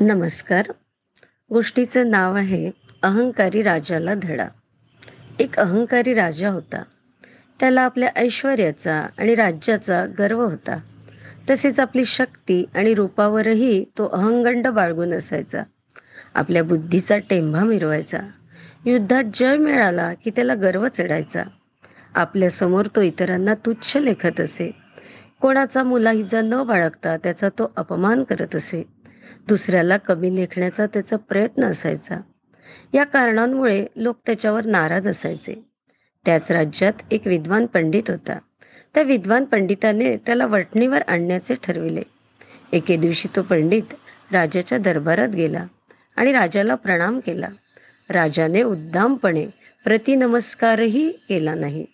नमस्कार. गोष्टीचं नाव आहे अहंकारी राजाला धडा. एक अहंकारी राजा होता. त्याला आपल्या ऐश्वर्याचा आणि राज्याचा गर्व होता. तसेच आपली शक्ती आणि रूपावरही तो अहंगंड बाळगून असायचा. आपल्या बुद्धीचा टेंभा मिरवायचा. युद्धात जय मिळाला की त्याला गर्व चढायचा. आपल्यासमोर तो इतरांना तुच्छ लेखत असे. कोणाचा मुलाहिजा न बाळगता त्याचा तो अपमान करत असे. दुसऱ्याला कमी लेखण्याचा त्याचा प्रयत्न असायचा. या कारणांमुळे लोक त्याच्यावर नाराज असायचे. त्याच राज्यात एक विद्वान पंडित होता. त्या विद्वान पंडिताने त्याला वटणीवर आणण्याचे ठरविले. एके दिवशी तो पंडित राजाच्या दरबारात गेला आणि राजाला प्रणाम केला. राजाने उद्दामपणे प्रतिनमस्कारही केला नाही.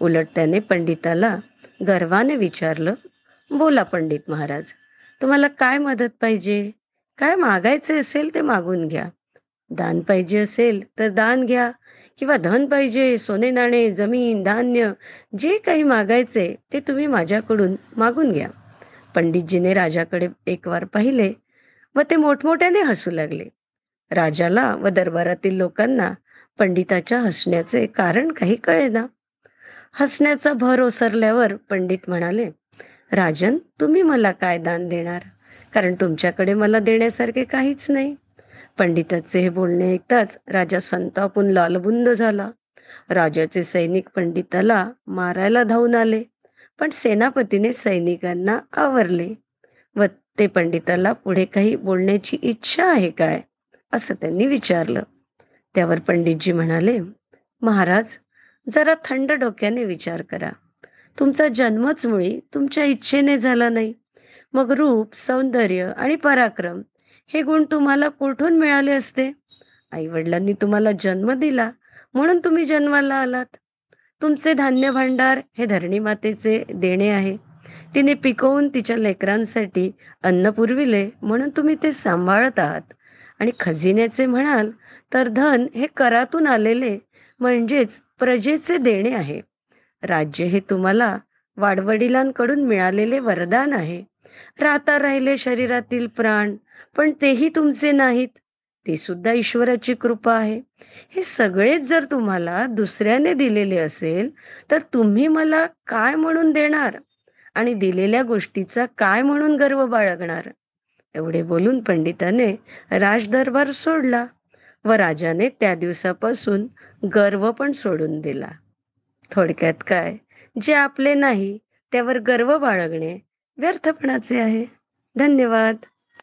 उलट त्याने पंडिताला गर्वाने विचारलं बोला पंडित महाराज तुम्हाला काय मदत पाहिजे? काय मागायचे असेल ते मागून घ्या. दान पाहिजे असेल तर दान घ्या. किंवा धन पाहिजे सोने नाणे जमीन धान्य जे काही मागायचे ते तुम्ही माझ्याकडून मागून घ्या. पंडितजीने राजाकडे एक वार पाहिले व ते मोठमोठ्याने हसू लागले. राजाला व दरबारातील लोकांना पंडिताच्या हसण्याचे कारण काही कळेना. हसण्याचा भर ओसरल्यावर पंडित म्हणाले राजन तुम्ही मला काय दान देणार? कारण तुमच्याकडे मला देण्यासारखे काहीच नाही. पंडिताचे हे बोलणे ऐकताच राजा संतापून लालबुंद झाला. राजाचे सैनिक पंडिताला मारायला धावून आले पण सेनापतीने सैनिकांना आवरले व ते पंडिताला पुढे काही बोलण्याची इच्छा आहे काय? असं त्यांनी विचारलं. त्यावर पंडितजी म्हणाले महाराज जरा थंड डोक्याने विचार करा. तुमचा जन्मच मुळी तुमच्या इच्छेने झाला नाही. मग रूप सौंदर्य आणि पराक्रम हे गुण तुम्हाला कुठून मिळाले असते? आई वडिलांनी तुम्हाला जन्म दिला म्हणून तुम्ही जन्माला आलात. तुमचे धान्य भांडार हे धरणी मातेचे देणे आहे. तिने पिकवून तिच्या लेकरांसाठी अन्न पुरविले म्हणून तुम्ही ते सांभाळत आहात. आणि खजिन्याचे म्हणाल तर धन हे करातून आलेले म्हणजेच प्रजेचे देणे आहे. राज्य हे तुम्हाला वाडवडिलांकडून मिळालेले वरदान आहे. राहता राहिले शरीरातील प्राण पण तेही तुमचे नाहीत. ते सुद्धा ईश्वराची कृपा आहे. हे सगळेच जर तुम्हाला दुसऱ्याने दिलेले असेल तर तुम्ही मला काय म्हणून देणार? आणि दिलेल्या गोष्टीचा काय म्हणून गर्व बाळगणार? एवढे बोलून पंडिताने राजदरबार सोडला व राजाने त्या दिवसापासून गर्व पण सोडून दिला. थोडक्यात काय? जे आपले नाही त्यावर गर्व बाळगणे व्यर्थपणाचे आहे. धन्यवाद.